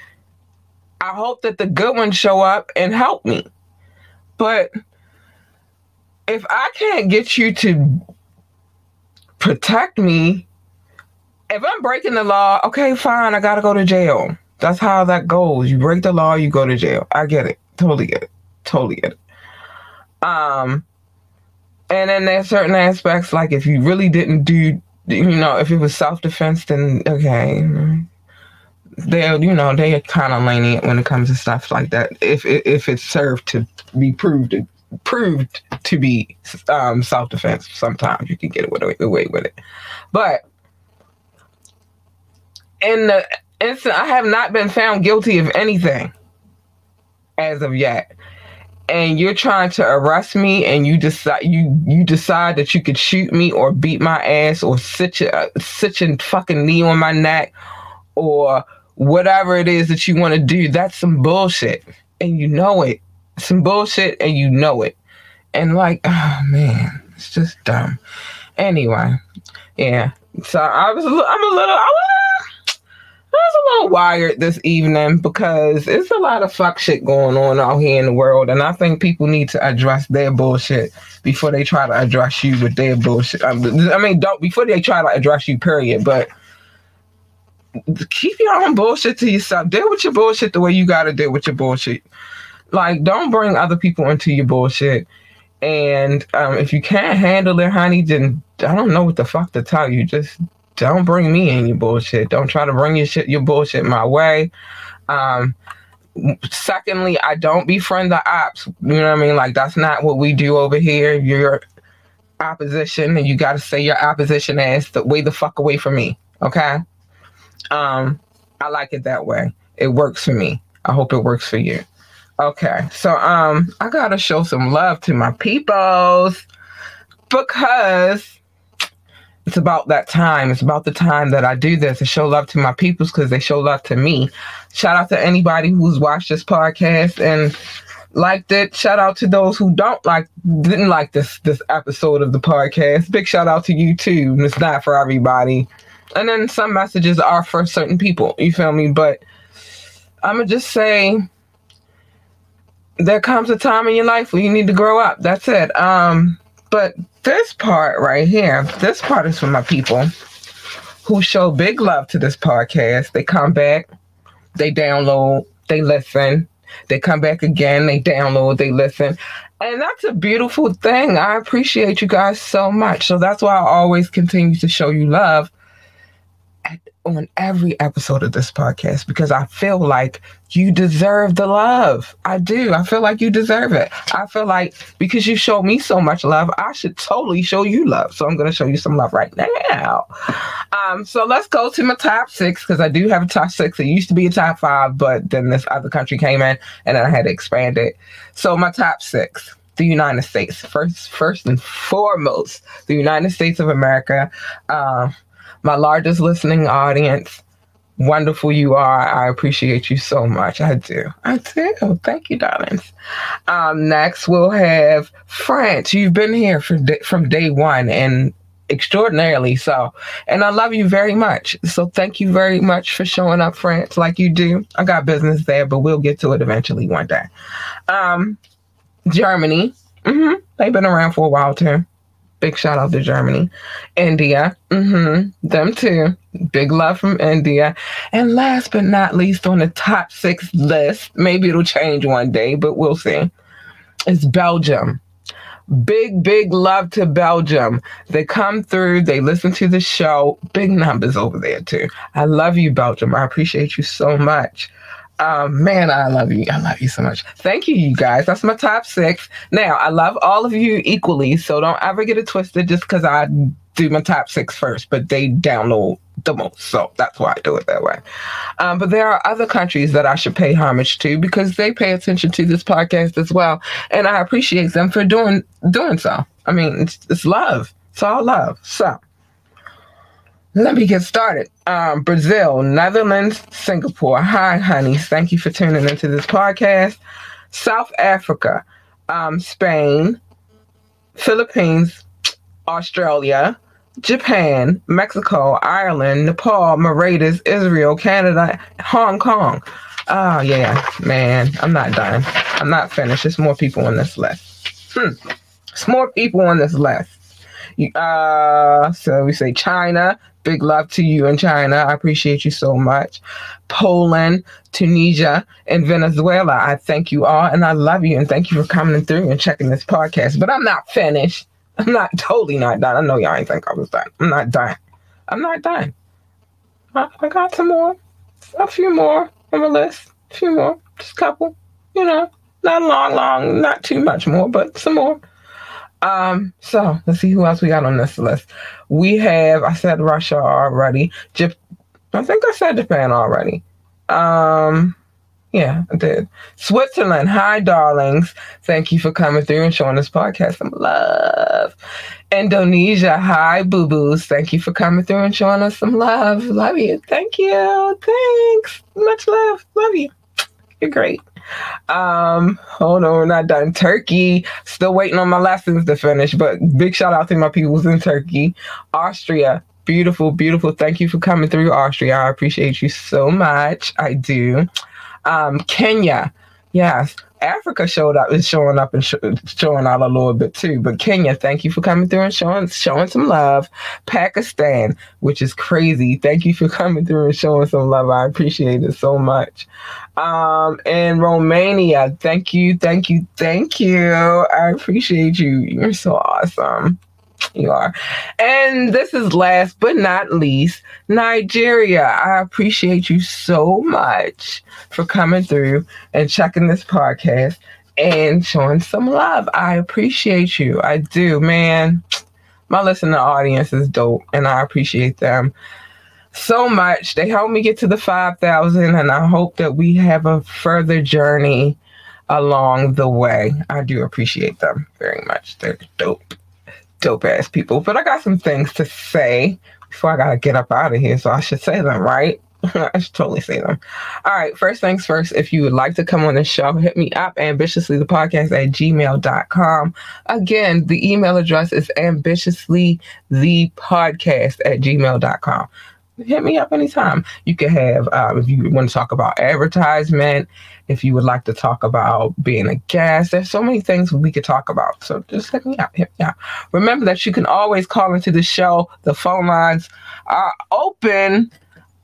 I hope that the good ones show up and help me. But if I can't get you to protect me, if I'm breaking the law, okay, fine, I gotta go to jail. That's how that goes. You break the law, you go to jail. I get it. Totally get it. Totally get it. Um, and then there's certain aspects like if you really didn't do, you know, if it was self defense, then okay, they you know they are kind of lenient when it comes to stuff like that. If if it's served to be proved proved to be um, self defense, sometimes you can get away, away with it. But in the I have not been found guilty of anything as of yet. And you're trying to arrest me, and you decide you you decide that you could shoot me or beat my ass or sit your uh, sit your fucking knee on my neck or whatever it is that you want to do. That's some bullshit, and you know it. Some bullshit, and you know it. And like, oh man, it's just dumb. Anyway, yeah. So I was, I'm a little, I was was a little wired this evening because it's a lot of fuck shit going on out here in the world, and I think people need to address their bullshit before they try to address you with their bullshit. I mean, don't before they try to address you, period. But keep your own bullshit to yourself. Deal with your bullshit the way you gotta deal with your bullshit. Like, don't bring other people into your bullshit. And um, if you can't handle it, honey, then I don't know what the fuck to tell you. Just don't bring me any bullshit. Don't try to bring your shit, your bullshit my way. Um, secondly, I don't befriend the ops. You know what I mean? Like that's not what we do over here. You're opposition, and you got to say your opposition ass the way the fuck away from me. Okay. Um, I like it that way. It works for me. I hope it works for you. Okay, so um, I gotta show some love to my peoples because it's about that time. It's about the time that I do this to show love to my peoples because they show love to me. Shout out to anybody who's watched this podcast and liked it. Shout out to those who don't like didn't like this this episode of the podcast. Big shout out to you too. It's not for everybody. And then some messages are for certain people. You feel me? But I'ma just say there comes a time in your life where you need to grow up. That's it. Um but this part right here, this part is for my people who show big love to this podcast. They come back, they download, they listen, they come back again, they download, they listen. And that's a beautiful thing. I appreciate you guys so much. So that's why I always continue to show you love on every episode of this podcast because I feel like you deserve the love. I do. I feel like you deserve it. I feel like because you show me so much love, I should totally show you love. So I'm going to show you some love right now. Um, so let's go to my top six because I do have a top six. It used to be a top five, but then this other country came in and I had to expand it. So my top six the United States. First, first and foremost, the United States of America. Uh, my largest listening audience. Wonderful you are. I appreciate you so much. I do. I do. Thank you, darlings. Um, next, we'll have France. You've been here from day, from day one and extraordinarily so. And I love you very much. So thank you very much for showing up, France, like you do. I got business there, but we'll get to it eventually one day. Um, Germany. Mm-hmm. They've been around for a while too. Big shout out to Germany. India. Mm-hmm. Them too. Big love from India. And last but not least on the top six list, maybe it'll change one day, but we'll see. Is Belgium. Big, big love to Belgium. They come through, they listen to the show. Big numbers over there too. I love you, Belgium. I appreciate you so much. Um, man, I love you. I love you so much. Thank you, you guys. That's my top six. Now, I love all of you equally, so don't ever get it twisted just because I do my top six first, but they download the most. So that's why I do it that way. Um, but there are other countries that I should pay homage to because they pay attention to this podcast as well. And I appreciate them for doing doing so. I mean, it's, it's love. It's all love. So let me get started. Um, Brazil, Netherlands, Singapore. Hi, honeys. Thank you for tuning into this podcast. South Africa, um, Spain, Philippines, Australia, Japan, Mexico, Ireland, Nepal, Mauritius, Israel, Canada, Hong Kong. Oh, yeah, man. I'm not done. I'm not finished. There's more people on this list. Hmm. There's more people on this list. Uh, so we say China, Big love to you in China. I appreciate you so much. Poland, Tunisia, and Venezuela. I thank you all and I love you and thank you for coming through and checking this podcast. But I'm not finished. I'm not totally not done. I know y'all ain't think I was done. I'm not done. I'm not done. I, got some more. A few more on the list. A few more. Just a couple. You know, not long, long, not too much more, but some more. Um, so let's see who else we got on this list. We have I said Russia already. I think I said Japan already. Um, yeah, I did. Switzerland, hi darlings. Thank you for coming through and showing this podcast some love. Indonesia, hi boo boos. Thank you for coming through and showing us some love. Love you. Thank you. Thanks. Much love. Love you. You're great. Um, hold on, we're not done. Turkey, still waiting on my lessons to finish, but big shout out to my peoples in Turkey. Austria, beautiful, beautiful. Thank you for coming through, Austria. I appreciate you so much. I do. Um, Kenya, yes. Africa showed up is showing up and sh- showing out a little bit too. But Kenya, thank you for coming through and showing showing some love. Pakistan, which is crazy, thank you for coming through and showing some love. I appreciate it so much. Um, and Romania, thank you, thank you, thank you. I appreciate you. You're so awesome. You are. And this is last but not least, Nigeria. I appreciate you so much for coming through and checking this podcast and showing some love. I appreciate you. I do, man. My listening audience is dope and I appreciate them so much. They helped me get to the 5,000 and I hope that we have a further journey along the way. I do appreciate them very much. They're dope dope ass people. But I got some things to say before I gotta get up out of here, so I should say them, right? I should totally say them. All right, first things first, if you would like to come on the show, hit me up ambitiously the podcast at gmail.com. Again, the email address is ambitiously the podcast at gmail.com hit me up anytime. You can have, um, if you want to talk about advertisement, if you would like to talk about being a guest, there's so many things we could talk about. So just hit me up. Hit me up. Remember that you can always call into the show. The phone lines are open.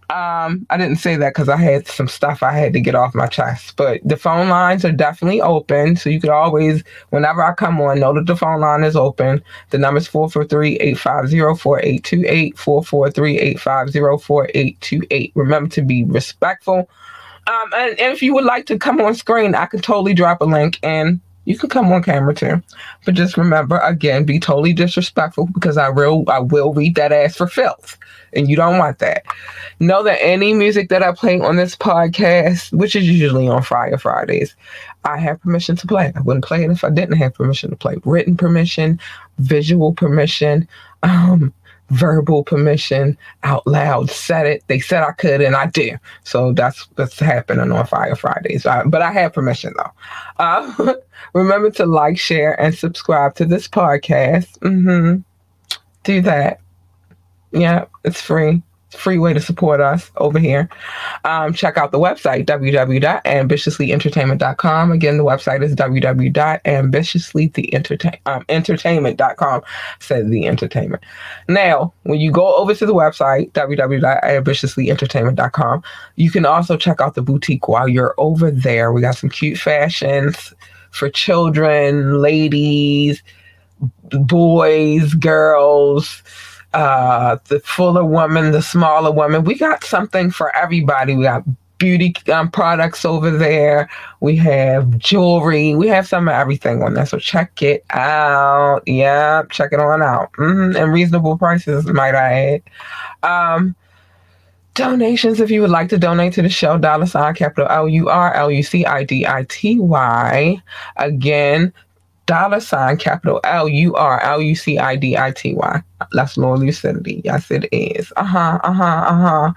Um, I didn't say that because I had some stuff I had to get off my chest. But the phone lines are definitely open. So you could always, whenever I come on, know that the phone line is open. The number is 443-850-4828, 443-850-4828. Remember to be respectful. Um, and, and if you would like to come on screen, I could totally drop a link and you can come on camera too. But just remember, again, be totally disrespectful because I will I will read that ass for filth. And you don't want that. Know that any music that I play on this podcast, which is usually on Friday Fridays, I have permission to play. I wouldn't play it if I didn't have permission to play. Written permission, visual permission, um, verbal permission out loud said it. They said i could and i did. So that's what's happening on fire fridays. I, but i have permission though. Uh, remember to like share and subscribe to this podcast. Mm-hmm. do that. Yeah it's free free way to support us over here. Um, check out the website, www.ambitiously.entertainment.com. Again, the website is www.ambitiously.entertainment.com. Said the entertainment. Now, when you go over to the website, www.ambitiously.entertainment.com, you can also check out the boutique while you're over there. We got some cute fashions for children, ladies, boys, girls uh, the fuller woman, the smaller woman. We got something for everybody. We got beauty um, products over there. We have jewelry. We have some of everything on there. So check it out. Yeah, check it on out. Mm-hmm. And reasonable prices, might I add. Um, donations, if you would like to donate to the show, dollar sign capital L U R L U C I D I T Y. Again, dollar sign capital L U R L U C I D I T Y. That's Lord Lucidity. Yes, it is. Uh huh. Uh huh. Uh huh.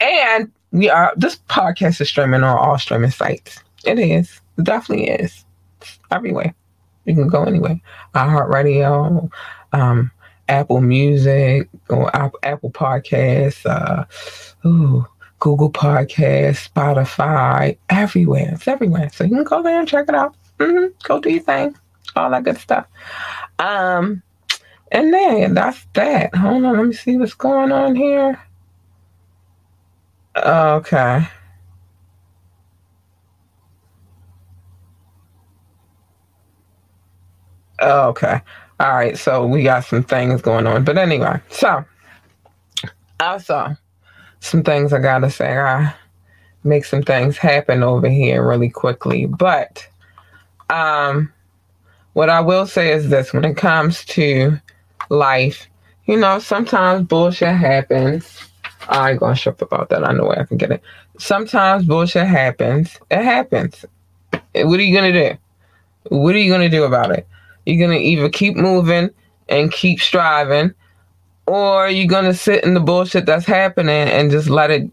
And we are. This podcast is streaming on all streaming sites. It is. It definitely is. It's everywhere. You can go anywhere. iHeartRadio, um, Apple Music, or Apple Podcasts. Uh, ooh. Google Podcasts, Spotify, everywhere. It's everywhere. So you can go there and check it out. Mm-hmm. Go do your thing all that good stuff. Um, and then that's that. Hold on, let me see what's going on here. Okay. Okay. All right. So we got some things going on. But anyway, so also some things I gotta say. I make some things happen over here really quickly. But um what I will say is this when it comes to life, you know, sometimes bullshit happens. I ain't gonna shut about that. I know where I can get it. Sometimes bullshit happens. It happens. Eh, what are you gonna do? What are you gonna do about it? You're gonna either keep moving and keep striving, or you're gonna sit in the bullshit that's happening and just let it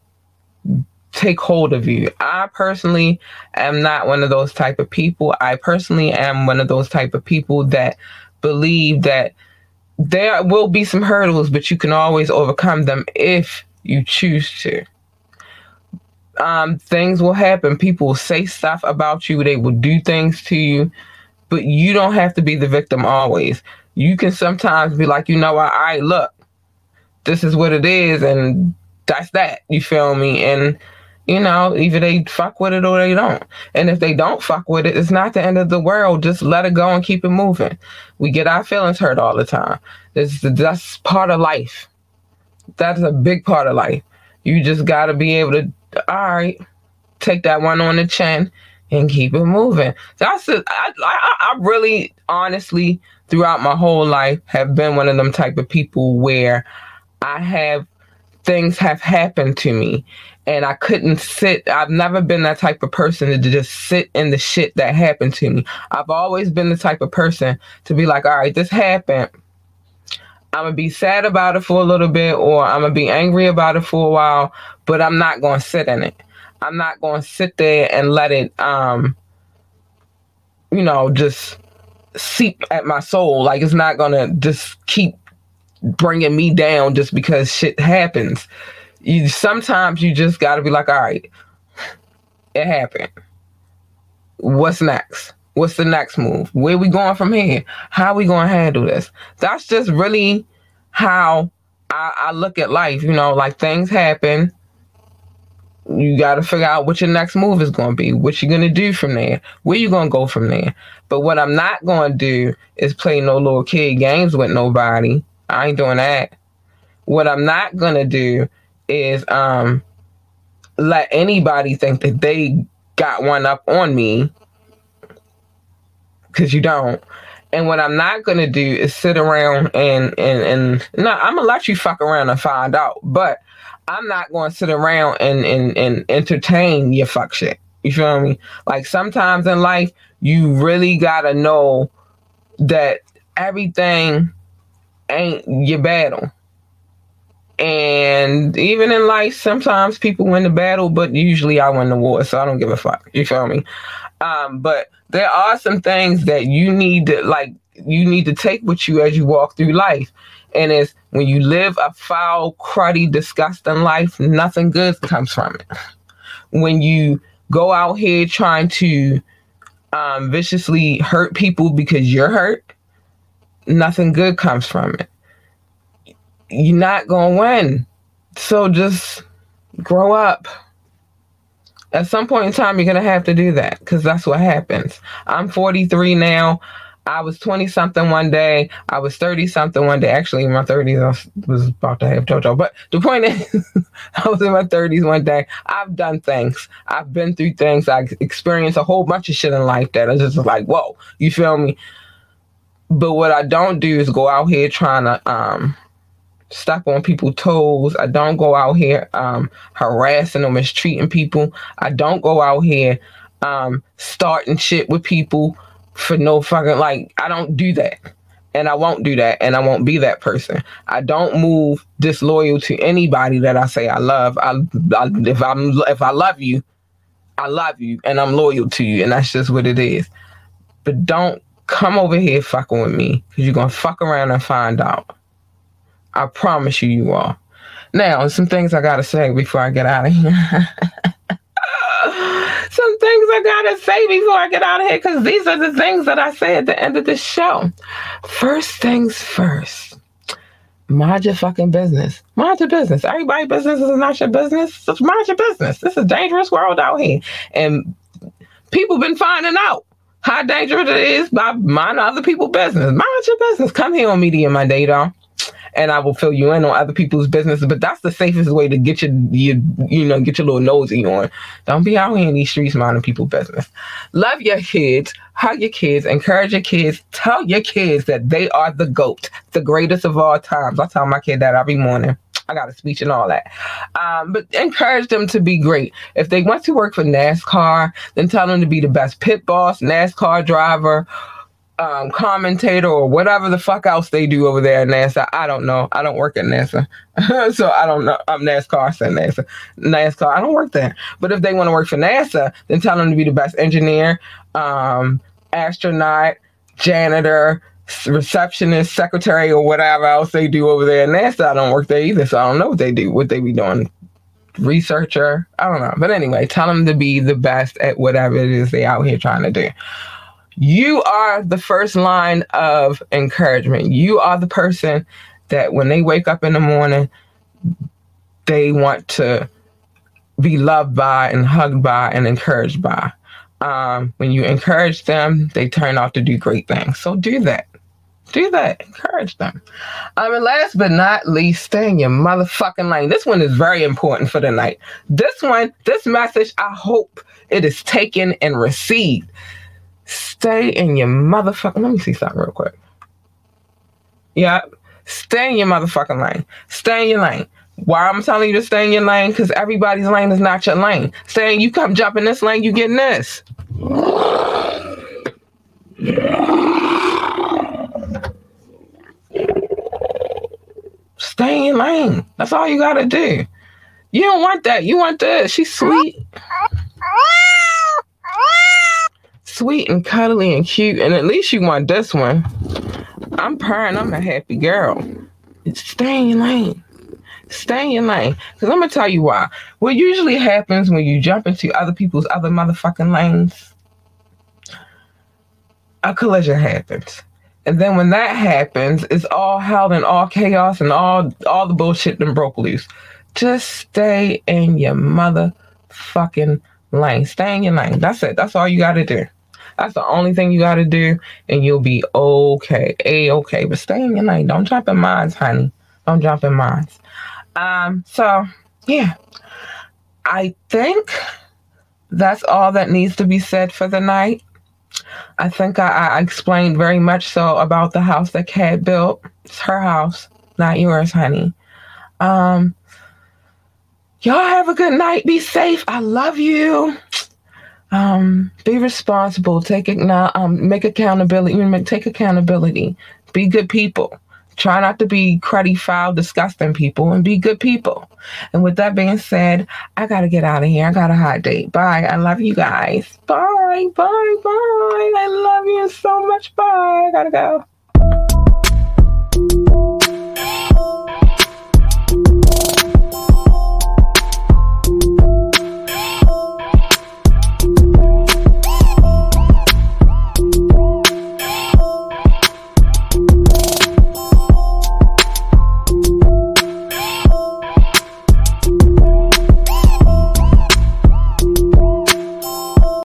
take hold of you. I personally am not one of those type of people. I personally am one of those type of people that believe that there will be some hurdles, but you can always overcome them if you choose to. Um, things will happen. People will say stuff about you. They will do things to you, but you don't have to be the victim always. You can sometimes be like, you know what? I look, this is what it is, and that's that. You feel me? And you know, either they fuck with it or they don't. And if they don't fuck with it, it's not the end of the world. Just let it go and keep it moving. We get our feelings hurt all the time. It's, that's part of life. That's a big part of life. You just got to be able to, all right, take that one on the chin and keep it moving. That's I, I really, honestly, throughout my whole life, have been one of them type of people where I have things have happened to me and I couldn't sit. I've never been that type of person to just sit in the shit that happened to me. I've always been the type of person to be like, all right, this happened. I'm gonna be sad about it for a little bit, or I'm gonna be angry about it for a while, but I'm not gonna sit in it. I'm not gonna sit there and let it, um, you know, just seep at my soul. Like it's not gonna just keep bringing me down just because shit happens you sometimes you just got to be like, all right, it happened. What's next? What's the next move? Where we going from here? How we going to handle this? That's just really how I, I look at life. You know, like things happen, you got to figure out what your next move is going to be, what you're going to do from there, where you going to go from there. But what I'm not going to do is play no little kid games with nobody. I ain't doing that. What I'm not going to do is um let anybody think that they got one up on me because you don't. And what I'm not gonna do is sit around and and and no, I'm gonna let you fuck around and find out. But I'm not gonna sit around and and and entertain your fuck shit. You feel me? Like sometimes in life, you really gotta know that everything ain't your battle. And even in life, sometimes people win the battle, but usually I win the war, so I don't give a fuck. You feel me? Um, but there are some things that you need to like you need to take with you as you walk through life. And it's when you live a foul, cruddy, disgusting life, nothing good comes from it. When you go out here trying to um, viciously hurt people because you're hurt, nothing good comes from it you're not going to win. So just grow up. At some point in time, you're going to have to do that because that's what happens. I'm 43 now. I was 20 something one day. I was 30 something one day. Actually, in my 30s, I was about to have JoJo. But the point is, I was in my 30s one day. I've done things. I've been through things. I experienced a whole bunch of shit in life that I just like, whoa, you feel me? But what I don't do is go out here trying to um, step on people's toes. I don't go out here um, harassing or mistreating people. I don't go out here um, starting shit with people for no fucking like. I don't do that, and I won't do that, and I won't be that person. I don't move disloyal to anybody that I say I love. I, I if I'm if I love you, I love you, and I'm loyal to you, and that's just what it is. But don't come over here fucking with me because you're gonna fuck around and find out. I promise you, you are. Now, some things I gotta say before I get out of here. some things I gotta say before I get out of here, because these are the things that I say at the end of the show. First things first. Mind your fucking business. Mind your business. Everybody' business is not your business. Just mind your business. This is a dangerous world out here. And people been finding out how dangerous it is by minding other people's business. Mind your business. Come here on Media Monday, though and I will fill you in on other people's business. But that's the safest way to get your, your you know, get your little nosy on. Don't be out here in these streets minding people's business. Love your kids, hug your kids, encourage your kids, tell your kids that they are the GOAT, the greatest of all times. I tell my kid that every morning. I got a speech and all that. Um, but encourage them to be great. If they want to work for NASCAR, then tell them to be the best pit boss, NASCAR driver, um, commentator or whatever the fuck else they do over there at NASA. I don't know. I don't work at NASA. so I don't know. I'm NASCAR, I said NASA. NASCAR, I don't work there. But if they want to work for NASA, then tell them to be the best engineer, um, astronaut, janitor, receptionist, secretary, or whatever else they do over there at NASA. I don't work there either, so I don't know what they do, what they be doing. Researcher, I don't know. But anyway, tell them to be the best at whatever it is they out here trying to do you are the first line of encouragement. You are the person that when they wake up in the morning, they want to be loved by and hugged by and encouraged by. Um, when you encourage them, they turn out to do great things. So do that. Do that. Encourage them. Um, and last but not least, stay in your motherfucking lane. This one is very important for the night. This one, this message, I hope it is taken and received. Stay in your motherfucking. Let me see something real quick. Yeah, stay in your motherfucking lane. Stay in your lane. Why I'm telling you to stay in your lane? Because everybody's lane is not your lane. Saying you come jump in this lane, you getting this. Stay in lane. That's all you gotta do. You don't want that. You want this. She's sweet sweet and cuddly and cute, and at least you want this one. I'm purring. I'm a happy girl. Stay in your lane. Stay in your lane. Because I'm going to tell you why. What usually happens when you jump into other people's other motherfucking lanes, a collision happens. And then when that happens, it's all hell and all chaos and all all the bullshit and broke loose. Just stay in your motherfucking lane. Stay in your lane. That's it. That's all you got to do. That's the only thing you got to do, and you'll be okay. A okay. But stay in your lane. Don't jump in mines, honey. Don't jump in mines. Um. So yeah, I think that's all that needs to be said for the night. I think I, I explained very much so about the house that Kat built. It's her house, not yours, honey. Um, y'all have a good night. Be safe. I love you. Um, be responsible. Take it now. Um, make accountability. Take accountability. Be good people. Try not to be cruddy, foul, disgusting people and be good people. And with that being said, I got to get out of here. I got a hot date. Bye. I love you guys. Bye. Bye. Bye. I love you so much. Bye. I got to go.